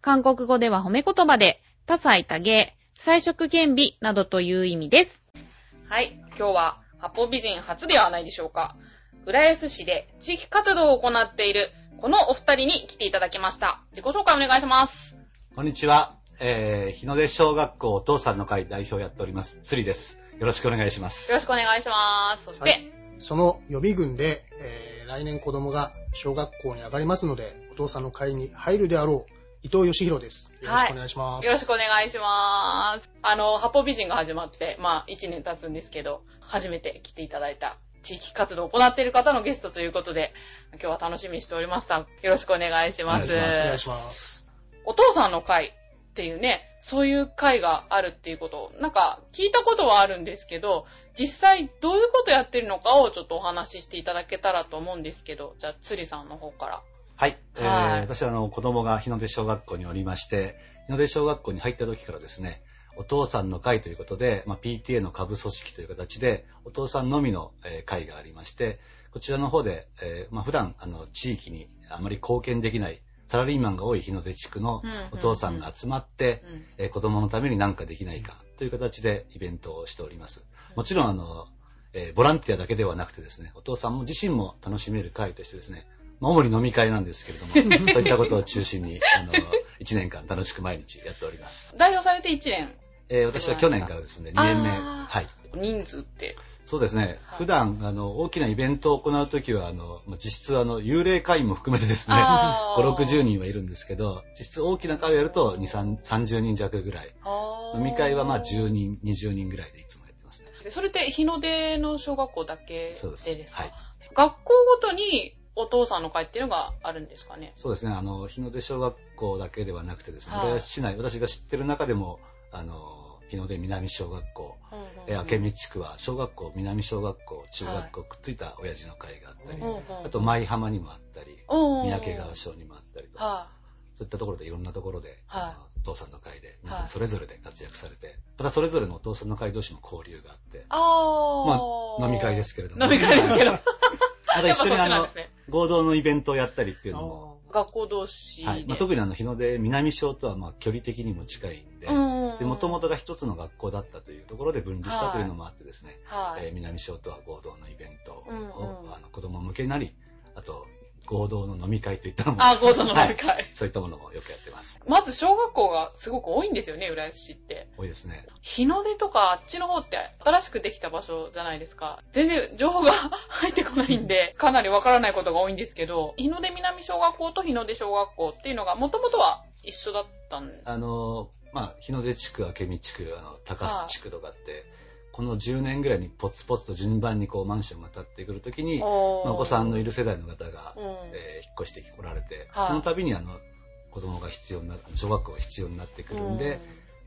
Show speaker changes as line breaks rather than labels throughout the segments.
韓国語では褒め言葉で、多彩多芸、彩色兼美などという意味です。はい、今日は八方美人初ではないでしょうか。浦安市で地域活動を行っている、このお二人に来ていただきました。自己紹介お願いします。
こんにちは。えー、日の出小学校お父さんの会代表をやっております、釣りです。よろしくお願いします。
よろしくお願いします。そして、
はいその予備軍で、えー来年子供が小学校に上がりますので、お父さんの会に入るであろう、伊藤義弘です。よろしくお願いします。
よろしくお願いします。あの、八方美人が始まって、まあ、1年経つんですけど、初めて来ていただいた地域活動を行っている方のゲストということで、今日は楽しみにしておりました。よろしくお願いします。
お願いします
お
父さんの会っていうね、そういう会があるっていうことを、なんか聞いたことはあるんですけど、実際どういうことやってるのかをちょっとお話ししていただけたらと思うんですけど、じゃあ、釣りさんの方から。
はい。えー
はい
私はあの、子供が日の出小学校におりまして、日の出小学校に入った時からですね、お父さんの会ということで、まあ、PTA の下部組織という形で、お父さんのみの、えー会がありまして、こちらの方で、えーまあ、普段、あの、地域にあまり貢献できない、サラリーマンが多い日の出地区の
うんうんうん
お父さんが集まって、
うん
えー子供のために何かできないかという形でイベントをしております。もちろん、あの、えーボランティアだけではなくてですね、お父さんも自身も楽しめる会としてですね、まあ、主に飲み会なんですけれども、そういったことを中心に、あの、1年間楽しく毎日やっております。
代表されて1年、
えー私は去年からですね、2年目。はい。
人数って。
そうですね、
はい
普段、あの、大きなイベントを行うときは、あの、まあ実質、あの、幽霊会員も含めてですね、
あー
5、60人はいるんですけど、実質大きな会をやると2、3 30人弱ぐらい。飲み会はまあ10人、20人ぐらいでいつもやってますね。
それって日の出の小学校だけで
そうです
ですか？
はい
学校ごとにお父さんの会っていうのがあるんですかね。
そうですね、あの、日の出小学校だけではなくてですね、
はい。
市内、私が知ってる中でも、あの、日の出南小学校、えー明美地区は小学校、南小学校、中学校、くっついた親父の会があったり、
うんうん
あと舞浜にもあったり、
三
三宅川小にもあったりと、
は
そういったところでいろんなところで、
はい。
お父さんの会で、皆さ
はい。
んそれぞれで活躍されて、またそれぞれのお父さんの会同士も交流があって、
あー。
まあ、飲み会ですけれども。
飲み会ですけど。
また一緒にあの合同のイベントをやったりっていうのも、
学校同士で。
はい。まあ、特にあの日の出南小とはまあ距離的にも近いんで、
うん
で、もともとが一つの学校だったというところで分離したというのもあってですね、
はい。
えー南小とは合同のイベントを、
うんうん。
あの子供向けなり、あと合同の飲み会といったのも、
あ、合同の飲み会。
はいそういったものもよくやってます。
まず小学校がすごく多いんですよね、浦安市って。
多いですね。
日の出とかあっちの方って新しくできた場所じゃないですか。全然情報が入ってこないんで、かなりわからないことが多いんですけど、日の出南小学校と日の出小学校っていうのがもともとは一緒だったん
あの、まあ、日の出地区、明美地区、あの、高須地区とかって、この10年ぐらいにポツポツと順番にこうマンションが建ってくるときに、まあお子さんのいる世代の方が、
うん。
えー引っ越してこられて、
はい。
その度にあの、子供が必要になる、小学校が必要になってくるんで、
うん。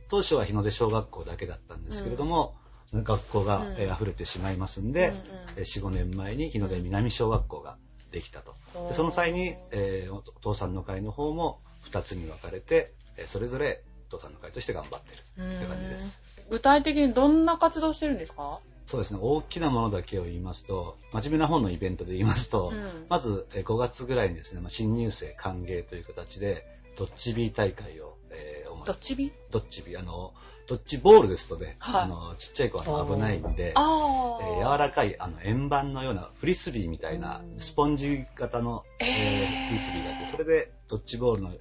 当初は日の出小学校だけだったんですけれども、学校が、
うん。
えー溢れてしまいますんで、
うんうん。
えー4、5年前に日の出南小学校ができたと。でその際に、えーお父さんの会の方も2つに分かれて、えーそれぞれお父さんの会として頑張ってるって感じです。
具体的にどんな活動してるんですか？
そうですね、大きなものだけを言いますと、真面目な方のイベントで言いますと、
うん。
まずえー5月ぐらいにですね、まあ、新入生歓迎という形で、ドッジビー大会を、えー主に。
どっちび
ドッジビ。ー、あの、ドッジボールですとね、
はい。
あの、ちっちゃい子は危ないんで、
あ
えー柔らかいあの円盤のようなフリスビーみたいなスポンジ型の、えー。
えー
フリスビーがあってそれでドッジボールの、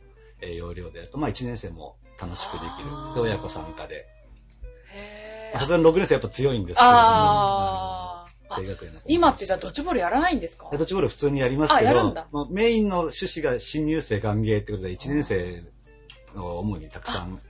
えー要領でやると、まあ、1年生も楽しくできる。で親子参加でさすがに6年生やっぱ強いんですけれども。
あ今ってじゃあドッジボールやらないんですか？
ドッジボール普通にやりますけど
あやるんだ、
まあ、メインの趣旨が新入生歓迎ってことで1年生を主にたくさん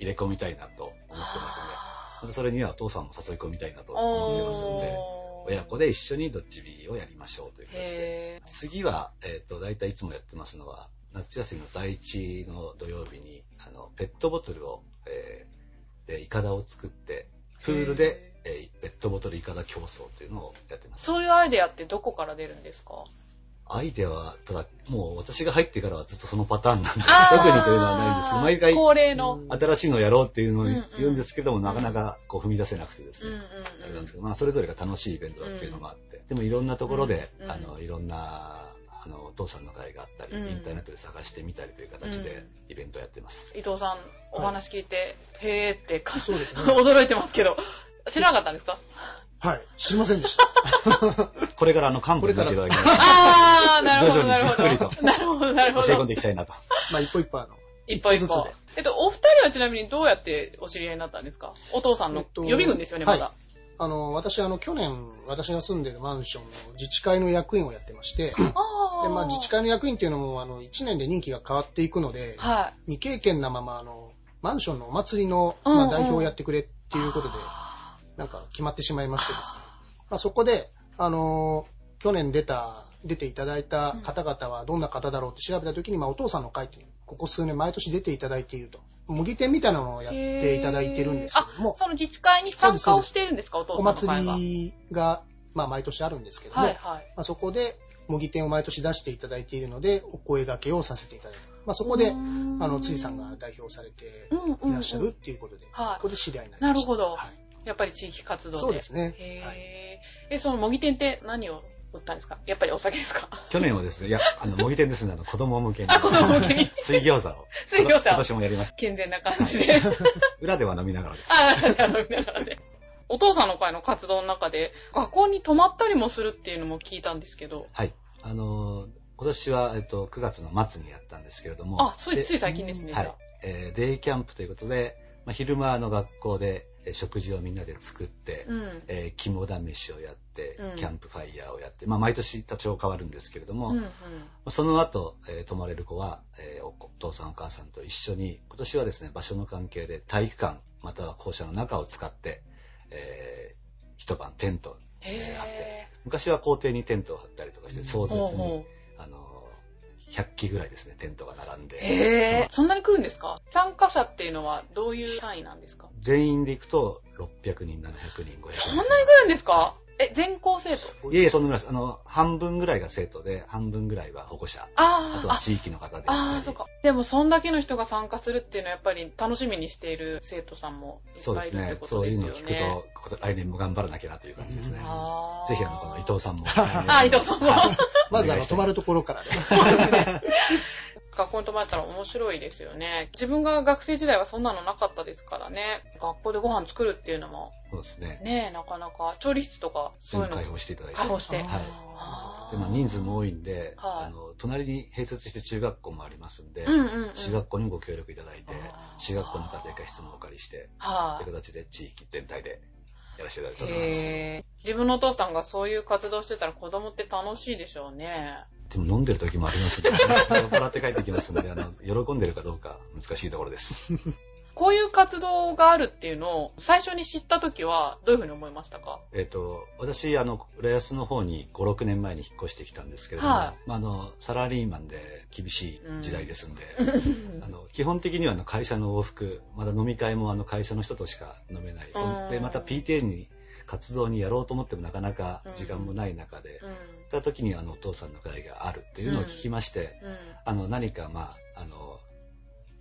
入れ込みたいなと思ってますんで。それにはお父さんも誘い込みたいなと思ってますんで親子で一緒にドッジビーをやりましょうという形で。
へ
次は、えっ、と、大体いつもやってますのは、夏休みの第一の土曜日に、あの、ペットボトルを、えー、で、イカダを作って、プールで、えーペットボトルイカダ競争っていうのをやってます。
そういうアイデアってどこから出るんですか？
アイデアは、ただ、もう私が入ってからはずっとそのパターンなんで、特にというのはないんですけど、毎回
恒例の。
新しいのをやろうっていうのを
うんうん
言うんですけども、なかなかこう踏み出せなくてです
うん
ね。あれ
うん。
なんですけど、まあ、それぞれが楽しいイベントだっていうのがあって、でもいろんなところで、
うんうん。
あの、いろんな、あの、お父さんの会があったり、
うん
インターネットで探してみたりという形でイベントをやってます。
伊藤さん、お話聞いて、へーってか、
そうですね
驚いてますけど、知らなかったんですか？
はい。知りませんでした。
これからあの、幹部になっていただきまして、
あー、なるほど、
徐々に
なるほ
じっくりと
ど。なるほど、なるほ
教え込ん
ど。
でいきたいなと。
まあ、一歩一歩あの、
一歩一歩
ずつで。
えっと、お二人はちなみにどうやってお知り合いになったんですか？お父さんの
えっと
予備軍ですよね、まだ。
はいあの、私、あの、去年、私が住んでるマンションの自治会の役員をやってまして、で、まあ、自治会の役員っていうのも、あの、1年で任期が変わっていくので、
はい。
未経験なまま、あの、マンションのお祭りの、
うんうん
まあ、代表をやってくれっていうことで、なんか決まってしまいましてですね。まあ、そこで、あのー去年出た、出ていただいた方々はどんな方だろうって調べたときに、まあ、お父さんの会っていう、ここ数年毎年出ていただいていると。模擬店みたいなのをやっていただいてるんですけども
あ、、その自治会に参加をしているんですかお父
お
さんの会が。
祭りが、まあ、毎年あるんですけども、
はいはい。
まあ、そこで模擬店を毎年出していただいているので、お声掛けをさせていただいて、まあ、そこで、あの、ついさんが代表されて
うんうんうん
いらっしゃるっていうことで、
はい
ここで知り合いになりました。
なるほど
はい
やっぱり地域活動で。
そうですね
へー
はい
え、その模擬店って何を売ったんですか？やっぱりお酒ですか？
去年はですね、いや、あの、模擬店ですね、あの、子供向けに。
あ子供向けに？
水餃子を。
水餃子
今年もやりました。
健全な感じで。
裏では飲みながらです。
あ、なるほどなるほどね。お父さんの会の活動の中で、学校に泊まったりもするっていうのも聞いたんですけど。
はい。あのー今年は、えっと、9月の末にやったんですけれども。
あ、つい、
で
つい最近ですね、
はい。えーデイキャンプということで、まあ、昼間の学校で、えー食事をみんなで作って、
あ。うん。
えー肝試しをやって、
うん。
キャンプファイヤーをやって、まあ、毎年多少変わるんですけれども、
うんうん。
その後、えー泊まれる子は、えーお父さんお母さんと一緒に、今年はですね、場所の関係で体育館、または校舎の中を使って、えー一晩テント、えーあって、
へ
昔は校庭にテントを張ったりとかして、壮
ぇ
絶に、100機ぐらいですね、テントが並ん
う。
で。
へぇそんなに来るんですか？参加者っていうのはどういう単位なんですか？
全員で行くと、600人、700人、500人。
そんなに来るんですか？え、全校生徒？
いえいえ、そんなぐらいです。あの、半分ぐらいが生徒で、半分ぐらいは保護者。あ
あー
とは地域の方で。
ああ、そっか。でも、そんだけの人が参加するっていうのは、やっぱり楽しみにしている生徒さんもいっ
そうですね
ぱいいるって。こと
そう
ですよ
いうのを聞くと来年も頑張らなきゃなという感じですね。
あー
ぜひ、あの、この伊藤さんも。
あ、伊藤さんも。
まず、あの、泊まるところからね。
学校に泊まったら面白いですよね。自分が学生時代はそんなのなかったですからね。学校でご飯作るっていうのも、
そうですね。
ねえ、なかなか、調理室とか、そういうの
開放していただいて。
開放して。
はい。で、まあ、人数も多いんで、
はい
あの、隣に併設して中学校もありますんで、
うんうんうん。
中学校にもご協力いただいて中学校の家庭科室もお借りして、
は
という形で地域全体でやらせていただいて
い。
おります。
自分のお父さんがそういう活動してたら子供って楽しいでしょうね。
でも飲んでる時もありますんで、酔っ払って帰ってきますんで、あの、喜んでるかどうか難しいところです。
こういう活動があるっていうのを最初に知った時はどういうふうに思いましたか？
えっ、と、私、あの、浦安の方に5、6年前に引っ越してきたんですけれども、
はい
まあ、あの、サラリーマンで厳しい時代ですんで、
うん
あの基本的にはあの会社の往復、まだ飲み会もあの会社の人としか飲めない。そ
うん
で、また PTA に活動にやろうと思ってもなかなか時間もない中で、
うん。
た時にあのお父さんの会があるっていうのを聞きまして、
うん。
あの何かまあ、あの、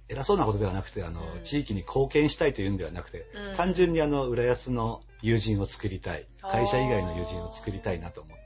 偉そうなことではなくて、あの、
うん。
地域に貢献したいというんではなくて、
うん。
単純にあの、浦安の友人を作りたい、会社以外の友人を作りたいなと思って、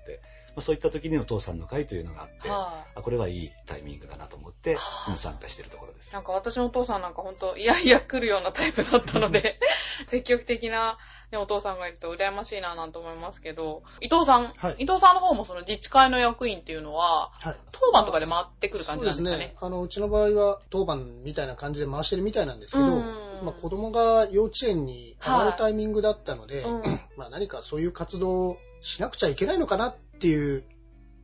まあ、そういった時にお父さんの会というのがあって、
は
あこれはいいタイミングだなと思って、
はあ
今参加しているところです
い。。なんか私のお父さんなんか本当いやいや来るようなタイプだったので、積極的な、ね、お父さんがいると羨ましいななんて思いますけど、伊藤さん、
はい
伊藤さんの方もその自治会の役員っていうのは、
はい。
当番とかで回ってくる感じなんですかね？
そうです。。あの、うちの場合は当番みたいな感じで回してるみたいなんですけど、
うん
まあ、子供が幼稚園に上がるタイミングだったので、
うん
まあ、何かそういう活動をしなくちゃいけないのかなっていう、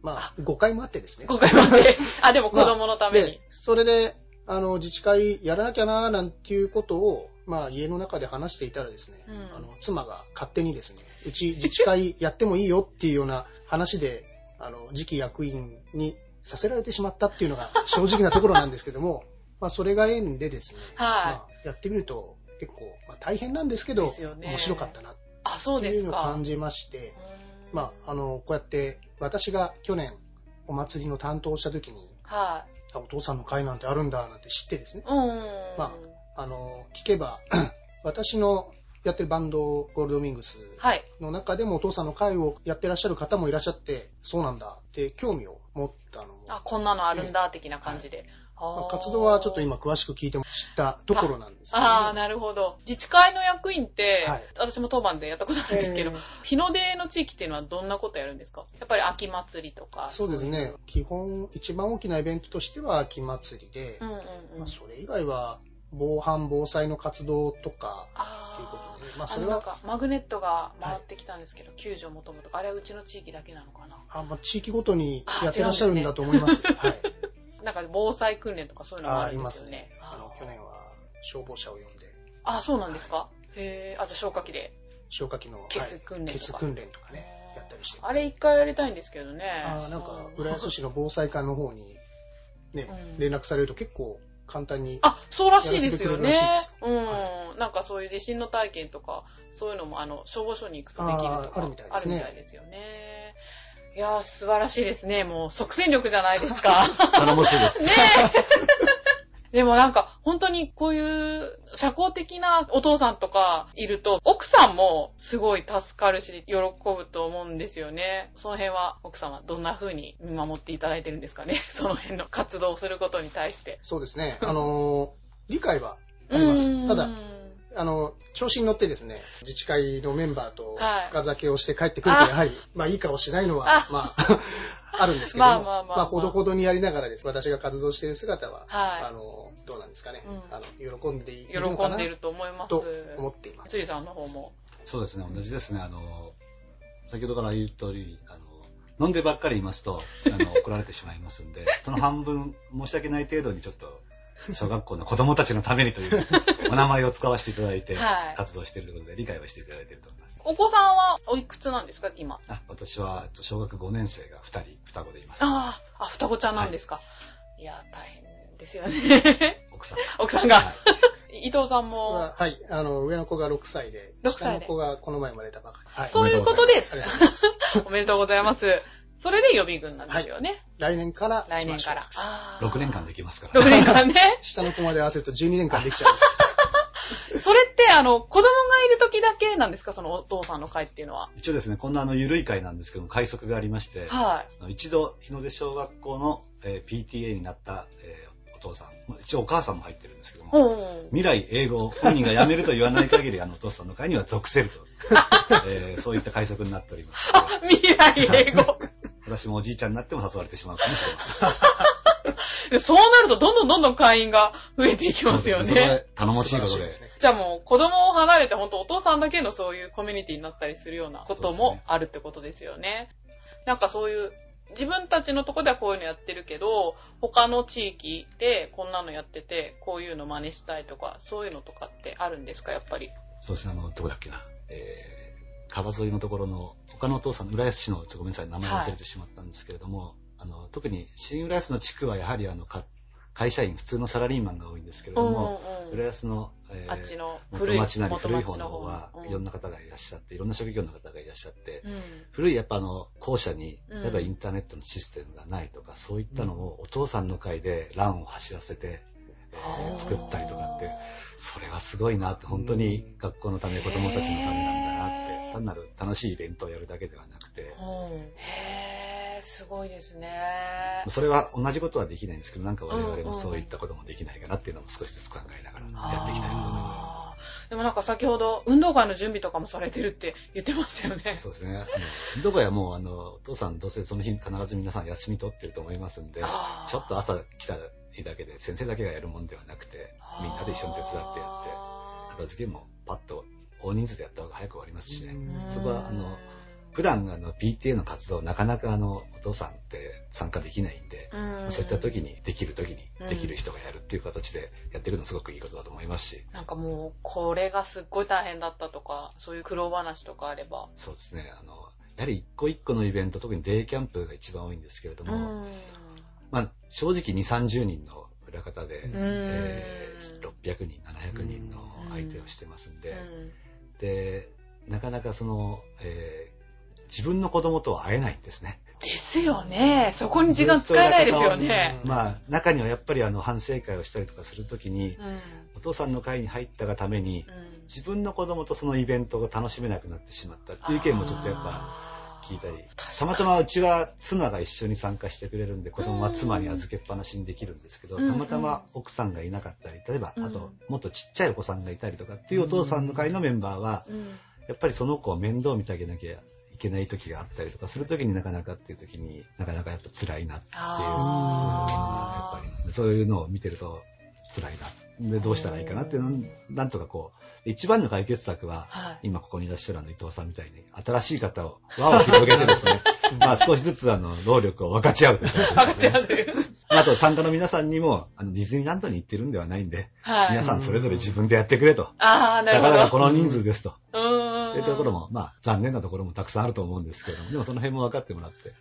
まあ、誤解もあってですね。
今回まで。あ、でも子供のために
で。、それで、あの、自治会やらなきゃなーなんていうことを、まあ、家の中で話していたらですね、
うん
あの、妻が勝手にですね、うち自治会やってもいいよっていうような話で、あの、次期役員にさせられてしまったっていうのが正直なところなんですけども、まあそれが縁でですね、
はい
まあ、やってみると結構、まあ、大変なんですけど、
ね
面白かったなっ
あ、そう
ていうのを。感じまして、
うん
まあ、あの、こうやって私が去年お祭りの担当をした時に、
はい。
あお父さんの会なんてあるんだなんて知ってですね、
うん。
まあの、聞けば、私のやってるバンド、ゴールドウィングス
はい。
の中でもお父さんの会をやってらっしゃる方もいらっしゃって、そうなんだって興味を持ったのも、
あ、こんなのあるんだ、的な感じで。
ま
あー
あ活動はちょっと今詳しく聞いても知ったところなんですけど、
ああ、なるほど。自治会の役員って、
はい
私も当番でやったことあるんですけど、
えー
日の出の地域っていうのはどんなことやるんですか？やっぱり秋祭りとか。
そうですね。基本、一番大きなイベントとしては秋祭りで、
うんうんうん。
まあ、それ以外は防犯防災の活動とか
あ
ということ
あ
で、まあ、
あ
それは
のなんかマグネットが回ってきたんですけど、救助を求むとか、あれはうちの地域だけなのかな？
あ、まあ、地域ごとにやってらっしゃるんだと思います。はい。
なんか防災訓練とかそういうのも
あ
あるんで
あります
よね。。
あの、去年は消防車を呼んで、
あ、そうなんですか？へえ、あ、じゃあ消火器で。
消火器の
消す訓練とか
はい消す訓練とかね、やったりして。
あれ一回やりたいんですけどね。
あーなんか、
うん
浦安市の防災課の方に、ね、
うん
連絡されると結構簡単に、
あ、そうらしいですよね。うん。なんかそういう地震の体験とか、そういうのも、あの、消防署に行くとできるとか、
あるみたいですね
あるみたいですよね。いやー、素晴らしいですね。もう、即戦力じゃないですか。
頼もしいです。
ねえ。でもなんか、本当にこういう社交的なお父さんとかいると、奥さんもすごい助かるし、喜ぶと思うんですよね。その辺は、奥さんはどんな風に見守っていただいてるんですかね？その辺の活動をすることに対して。
そうですね、あのー理解はあります。ただ、あの、調子に乗ってですね、自治会のメンバーと
はい
深酒をして帰ってくると、
あ
やはり、まあいい顔しないの
あ
は、まあ、あるんですけども、
まあまあまあまあ
ほどほどにやりながらです、私が活動している姿は、
はい
あの、どうなんですかね、
うん
あの、喜んでい
喜
るのかな
んでいると思います。
と思っています。
つりさんの方も。
そうですね、同じですね。あの、先ほどから言う通り、あの、飲んでばっかりいますと、あの、怒られてしまいますんで、その半分、申し訳ない程度にちょっと、小学校の子供たちのためにという、お名前を使わせていただいて
はい、
活動しているということで、理解はしていただいていると思います。
お子さんはおいくつなんですか、今？
あ私は、えっと小学5年生が2人、双子でいます。
ああ、あ、双子ちゃんなんですか？い、や、大変ですよね。
奥さん。
奥さんが。
は
伊藤さんも、
はい、あの、上の子が6歳で、
6歳
下
で
の子がこの前生まれたばかり。はい。
そういうことです。おめでとうございます。それで予備軍なんですよね。
来年から
来年から。あー
6年間できますから。
6年間ね。
下の子まで合わせると12年間できちゃうんです。
それって、あの、子供がいる時だけなんですか？そのお父さんの会っていうのは。
一応ですね、こんなあの、緩い会なんですけども、快速がありまして、
は
あの一度、日の出小学校の、えー PTA になった、えーお父さん、まあ一応お母さんも入ってるんですけど
い。
も、
ほう。
未来英語、本人が辞めると言わない限り、あのお父さんの会には属せると、えーそういった快速になっております
未来英語。
私もおじいちゃんになっても誘われてしまうかもしれません。
でそうなると、どんどんどんどん会員が増えていきますよ
そうですそこ
ね。
で頼もしいことで。
じゃあもう、子供を離れて、本当お父さんだけのそういうコミュニティになったりするようなこともあるってことですよね。なんかそういう、自分たちのとこではこういうのやってるけど、他の地域でこんなのやってて、こういうの真似したいとか、そういうのとかってあるんですか、やっぱり？
そうですね、あの、どこだっけな。えー、川沿いのところの、他のお父さん、浦安市の、ちょっとごめんなさい、名前忘れてしまったんですけれども、あの、特に新浦安の地区はやはりあの、か会社員、普通のサラリーマンが多いんですけれども、
うんうん
浦安の、えー
あっちの
元
古い
町なり
元
古い方
町の方
は、いろんな方がいらっしゃって、いろんな職業の方がいらっしゃって、
うん。
古いやっぱあの、校舎に、
うん。
例えばインターネットのシステムがないとか、そういったのをお父さんの会で LAN を走らせて、えー。作ったりとかって、それはすごいなって、本当に学校のため、子供たちのためなんだなって、単なる楽しいイベントをやるだけではなくて、
うんへー、すごいですね。
それは同じことはできないんですけど、なんか我々もそういったこともできないかなっていうのも少しずつ考えながらやっていきたいなと思いま
あーでもなんか先ほど、運動会の準備とかもされてるって言ってましたよね
す。そうですね。あのどこやもう、あの、お父さんどうせその日必ず皆さん休み取ってると思いますんでちょっと朝来た日だけで先生だけがやるもんではなくて、みんなで一緒に手伝ってやって、
あ
片付けもパッと大人数でやった方が早く終わりますしね。
ー
そこはあの普段あの PTA の活動なかなかあのお父さんって参加できないんで、
うん。
そういった時にできる時に
うん。
できる人がやるっていう形でやってるのすごくいいことだと思いますし、
なんかもう、これがすっごい大変だったとか、そういう苦労話とかあれば。
そうですね、あの、やはり一個一個のイベント、特にデイキャンプが一番多いんですけれど
う
も、
ん。
まあ、正直2、30人の裏方で、
ん。
えー600人、700人の相手をしてますんで、
うん
で、なかなかその、えー自分の子供とは会えないんですね。
ですよね。そこに時間使えないですよね。
うん
まあ、中にはやっぱりあの、反省会をしたりとかするときに、
うん。
お父さんの会に入ったがために、
うん
自分の子供とそのイベントが楽しめなくなってしまったっていう意見もちょっとやっぱ聞いたり、たまたまうちは妻が一緒に参加してくれるんで、子供は妻に預けっぱなしにできるんですけど、
うん。
たまたま奥さんがいなかったり、例えば、
うん。
あと、もっとちっちゃいお子さんがいたりとかっていうお父さんの会のメンバーは、
うん。
やっぱりその子を面倒見てあげなきゃいけない時があったりとかする時になかなかっていう時になかなかやっぱ辛いなっていうやっぱ
あ
り。そういうのを見てると辛いな。で、どうしたらいいかなっていうのをなんとかこう、一番の解決策は、
はい
今ここにいらっしゃるあの伊藤さんみたいに、新しい方を、輪を広げてですね、まあ少しずつあの、労力を分かち合うという
ー。
か
分かっちゃうという。
あと参加の皆さんにも、あの、ディズニーランドに行ってるんではないんで、
はい。
皆さんそれぞれ自分でやってくれと。
ああ、なるほど。
だからこの人数ですと。というところも、まあ、残念なところもたくさんあると思うんですけども、でもその辺も分かってもらって。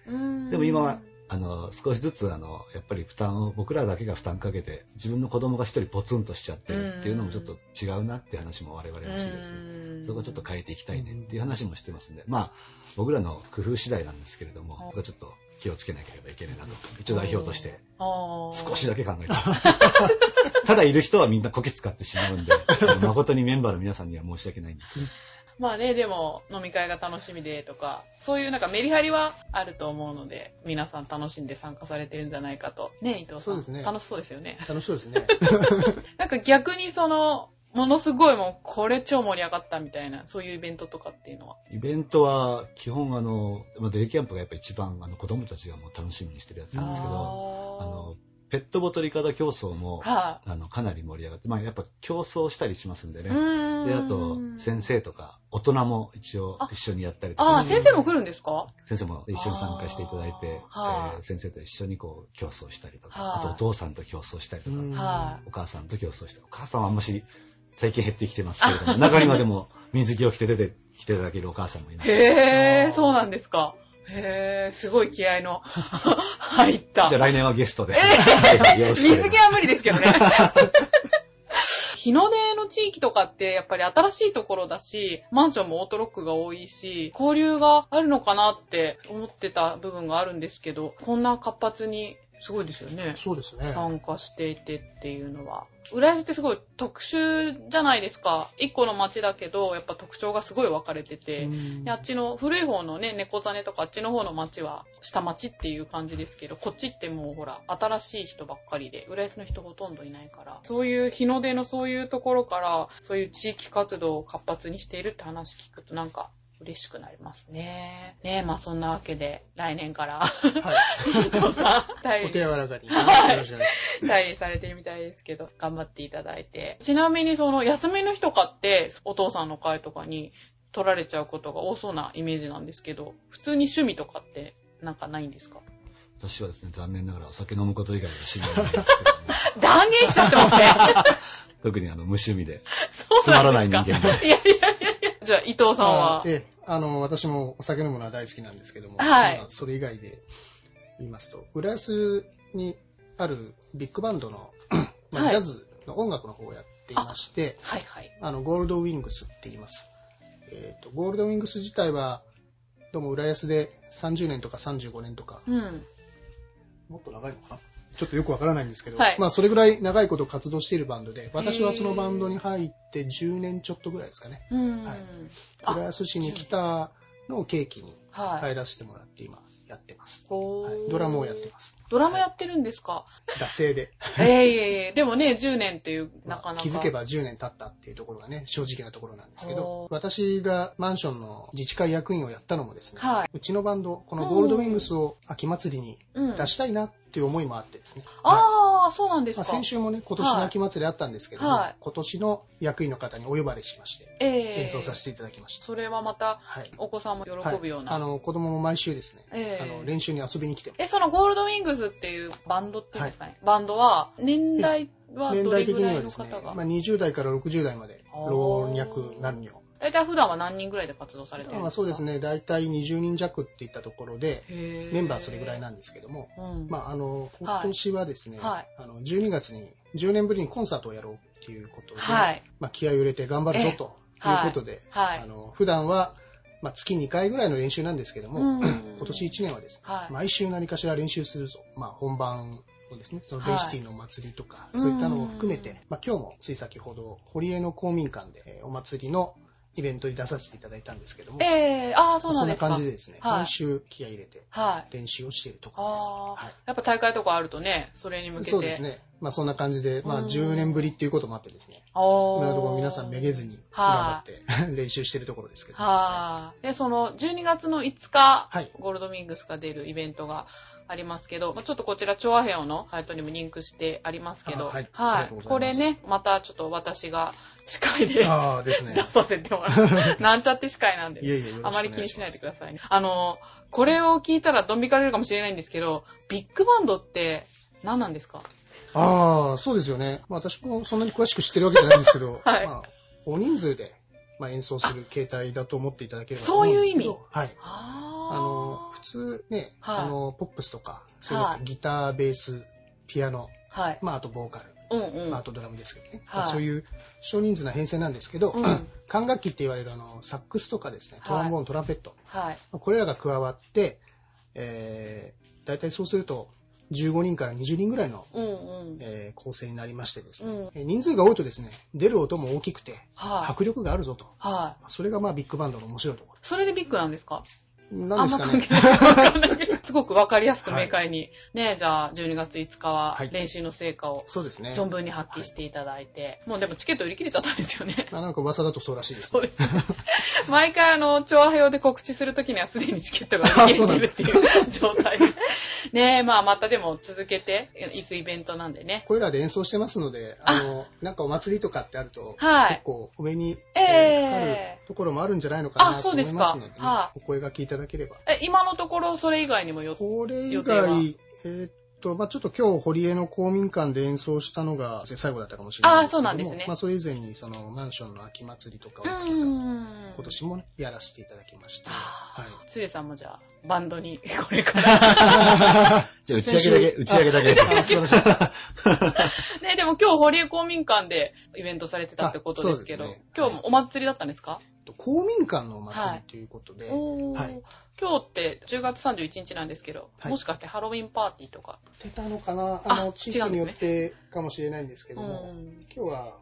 でも今は、あの、少しずつ、あの、やっぱり負担を、僕らだけが負担かけて、自分の子供が一人ポツンとしちゃってるっていうのもちょっと違うなっていう話も我々もしてですね、そこをちょっと変えていきたいねっていう話もしてますんで、まあ、僕らの工夫次第なんですけれども、そこはちょっと気をつけなければいけないなと、一応代表として少
少
しだけ考えてます。ただいる人はみんなこき使ってしまうんで、誠にメンバーの皆さんには申し訳ないんですが
まあね、でも飲み会が楽しみでとか、そういうなんかメリハリはあると思うので、皆さん楽しんで参加されてるんじゃないかと。ね、伊藤さん。
そうですね
楽しそうですよね。
楽しそうですね。
なんか逆にその、ものすごいもう、これ超盛り上がったみたいな、そういうイベントとかっていうのは？
イベントは基本あの、まあデイキャンプがやっぱ一番あの子供たちがもう楽しみにしてるやつなんですけど、あ
あ
の、ペットボトルいかだ競争も、
ーは
あの、かなり盛り上がって、まあやっぱ競争したりしますんで
い。
ね。で、あと、先生とか、大人も一応
あ
一緒にやったりとか。
ああ、先生も来るんですか？
先生も一緒に参加していただいて、
はい
えー先生と一緒にこう競争したりとか、
はい
あとお父さんと競争したりとか、お母さんと競争したり、お母さんはあんまし最近減ってきてますけれども、中にはでも水着を着て出てきていただけるお母さんもいます。
へえ、そうなんですか。へえ、すごい気合の入った。
じゃあ来年はゲストで。はいよろしくお願いします。
水着は無理ですけどね。日の出の地域とかってやっぱり新しいところだし、マンションもオートロックが多いし、交流があるのかなって思ってた部分があるんですけど、こんな活発に、すごいですよね。
そうですね。
参加していてっていうのは。浦安ってすごい特殊じゃないですか。一個の街だけど、やっぱ特徴がすごい分かれてて。あっちの古い方のね、猫ザネとかあっちの方の町は下町っていう感じですけど、こっちってもうほら、新しい人ばっかりで、浦安の人ほとんどいないから、そういう日の出のそういうところから、そういう地域活動を活発にしているって話聞くとなんか、嬉しくなりますね。ねまあそんなわけで、来年から、
はい。
伊藤さん、
お手柔らかに。
はい
よろしくお願いし
頼りされてるみたいですけど、頑張っていただいて。ちなみにその、休みの日とかって、お父さんの会とかに取られちゃうことが多そうなイメージなんですけど、普通に趣味とかってなんかないんですか？
私はですね、残念ながらお酒飲むこと以外は趣味がないんですけどね。
断言しちゃってますね。
特にあの、無趣味で。
そう
つまらな
んですか？
人間で。
いやいやいやいや。じゃあ、伊藤さんは？
ええ、あの、私もお酒飲むのは大好きなんですけども、
はい
まあそれ以外で言いますと、浦安にあるビッグバンドの、まあ
はい
ジャズの音楽の方をやっていまして、
はいはい。
あの、ゴールドウィングスって言います。えっ、と、ゴールドウィングス自体は、どうも浦安で30年とか35年とか、
うん。
もっと長いのかな？ちょっとよくわからないんですけど、
はい
まあそれぐらい長いこと活動しているバンドで、私はそのバンドに入って10年ちょっとぐらいですかね。
うん。
はい
あ
浦安市に来たのを契機に
はい。
入らせてもらって今やってます。はいドラムをやってます。
ドラムやってるんですか？
惰性で。
ええいえいえ。でもね、10年っていう、なかなか。
気づけば10年経ったっていうところがね、正直なところなんですけど
お、
私がマンションの自治会役員をやったのもですね、
はいう
ちのバンド、このゴールドウィングスを秋祭りに
うん。
出したいなっていう思いもあってですね。はい
ああ、そうなんです
まあ、
か。
先週もね、今年の秋祭りあったんですけども、
はい
今年の役員の方にお呼ばれしまして、
ええ
演奏させていただきました。
それはまた、
はい。
お子さんも喜ぶような。
はい、あの子供も毎週ですね、
ええ
あの練習に遊びに来て
え、そのゴールドウィングスっていうバンドっていうんですかね。バンドは、年代は
年
ど
代的に
れぐらの
はいですね、
方が、
まあ、20代から60代まで老若男女
大体普段は何人ぐらいで活動されてるんですか？
まあそうです。ね、大体20人弱っていったところで、
へ
メンバーそれぐらいなんですけども、
うん。
まああの、今年はですね、
はい。
あの12月に10年ぶりにコンサートをやろうっていうことで、
はい。
まあ気合を入れて頑張るぞということで、
はい。
あの普段は、まあ、月2回ぐらいの練習なんですけども、
うん。
今年1年はですね、
はい。
毎週何かしら練習するぞ、まあ、本番をですね、その
はい
ベイシティのお祭りとか、
うん
そういったのを含めて、まあ、今日もつい先ほど、堀江の公民館でえーお祭りのイベントに出させていただいたんですけども、
ええああ、そうなんですか。
そんな感じでですね、
はい
毎週気合い入れて
はい。
練習をしているところです。
ああ、
はい
やっぱ大会とかあるとね、それに向けて。
そうです。ね。まあそんな感じで、まあ
うん
10年ぶりっていうこともあってですね、
おー
今のところ皆さんめげずに頑張って 練習してるところですけど。
はい。で、その12月の5日、
はい
ゴールドウィングスが出るイベントがありますけど、まあちょっとこちら、チョアヘオのサイトにもリンクしてありますけど、
あはいありがとうございます
これね、またちょっと私が司会で
ああですね
出。させてもらう。なんちゃって司会なんで。
いえいえよろしくお願いします
あまり気にしないでくださいね。あの、これを聞いたらドン引かれるかもしれないんですけど、ビッグバンドって何なんですか？
ああ、そうですよね。まあ私もそんなに詳しく知ってるわけじゃないんですけど、
はい
まあ大人数で、まあ、演奏する形態だと思っていただければと思うんですけど。
そういう意味？
はい。
あ
あの、普通ね、
はい
あの、ポップスとか、そういうのって
はい
ギター、ベース、ピアノ、
はい。
まああとボーカル、
うんうん。
まああとドラムですけどね。
はい
そういう少人数な編成なんですけど、
うん
管楽器って言われるあの、サックスとかですね、トロンボーン、トランペット、
はい。
これらが加わって、えー、大体そうすると、15人から20人ぐらいの、
うんうん。
えー構成になりましてですね、
うん
えー人数が多いとですね、出る音も大きくて、
はい。
迫力があるぞと。
はい。
それがまあビッグバンドの面白いとこ
それでビッグなんですか？
ろ。なんですかね。
すごくわかりやすく明快に、ね、じゃあ12月5日は
はい
練習の成果を
そうですね。
存分に発揮していただいて、もうでもチケット売り切れちゃったんですよね。
まあなんか噂だとそうらしいです、
そうですね。毎回あの、調和表で告知するときにはすでにチケットが売り切れているっていう状態で。ねえ、まあまたでも続けていくイベントなんでね。
これらで演奏してますので、あの、なんかお祭りとかってあると、
はい
結構上に、
ええ
かかるところもあるんじゃないのかなと思
あそうですか
いますので、ね
はい
お声がけいただければ。
え、今のところそれ以外にもよ
これ以
予定は
外、えーっと、まあちょっと今日、堀江の公民館で演奏したのが最後だったかもしれないですけども、
あーそうなんですね
まあそれ以前に、その、マンションの秋祭りとかを
う
いくつか、
ん。
今年もやらせていただきまして、はい。
つれさんもじゃあ、バンドに、これから。
じゃあ打ち上げだけ、打ち上げだけです。
ね、でも今日、堀江公民館でイベントされてたってことですけど、
ね
今日もお祭りだったんですか、
公民館のお祭りということで、はい。
今日って10月31日なんですけど、
はい。
もしかしてハロウィンパーティーとか？
出たのかな？
あ
あの、地域によってかもしれないんですけども、
うん
今日は、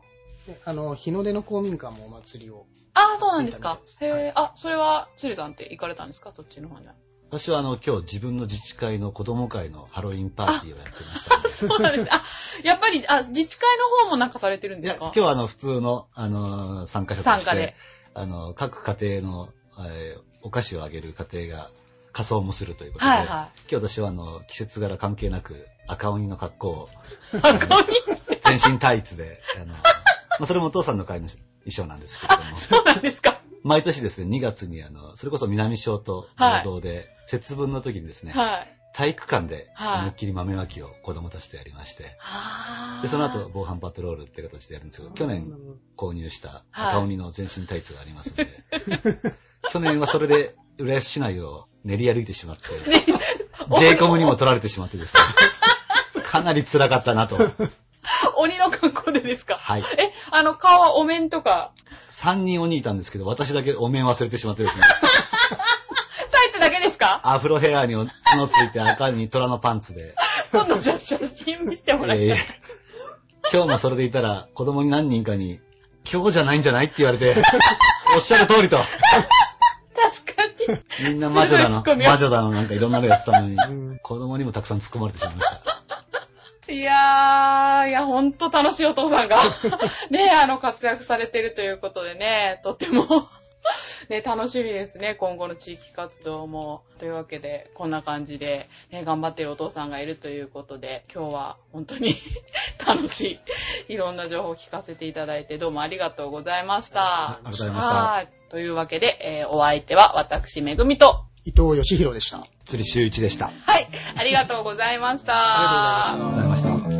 ね、あの、日の出の公民館もお祭りを、
ああ、そうなんですか。
出たみたい
あ、それは、つれさんって行かれたんですか？そっちの方には。
私はあの、今日自分の自治会の子供会のハロウィンパーティーをやってましたので。
そうなんです。あ、やっぱり、あ、自治会の方もなんかされてるんですか？
今日はあの、普通の、あの、参加者として、
参加で
あの、各家庭の、えーお菓子をあげる家庭が仮装もするということで、
はいは
今日私はあの、季節柄関係なく赤鬼の格好を、
い。箱に
全身タイツで、あの、まあ、それもお父さんの会の衣装なんですけれども、
そうなんですか。
毎年ですね、2月にあの、それこそ南小と合同で、節分の時にですね、
はい。
体育館で
はい。
思いっきり豆まきを子供たちとやりまして、
は
で、その後、防犯パトロールって形でやるんですけど、去年購入した赤鬼の全身タイツがありますので、去年はそれで浦安市内を練り歩いてしまって、J コムにも取られてしまってですね、かなり辛かったなと。
鬼の格好でですか？
はい。
え、あの、顔はお面とか、
3人鬼いたんですけど、私だけお面忘れてしまってですね、
か
アフロヘアに角ついて赤に虎のパンツで、
今度じゃあ写真見せてもらいたい。
えー今日もそれでいたら子供に何人かに、今日じゃないんじゃないって言われて、おっしゃる通りと。
確かに。
みんな魔女だの、魔女だのなんかいろんなのやってたのに
うん、
子供にもたくさん突っ込まれてしまいました。
いやー、いや、ほんと楽しいお父さんが、ね、あの、活躍されてるということでね、とても、ね、楽しみですね、今後の地域活動も。というわけで、こんな感じで、ね、頑張ってるお父さんがいるということで、今日は本当に 楽しい、いろんな情報を聞かせていただいて、どうもありがとうございました。
ありがとうございました
はい。というわけで、えーお相手は私、めぐみと、
伊藤義弘でした。
釣り周一でした。
はい、ありがとうございました。
ありがとうございました
ありがとうございました。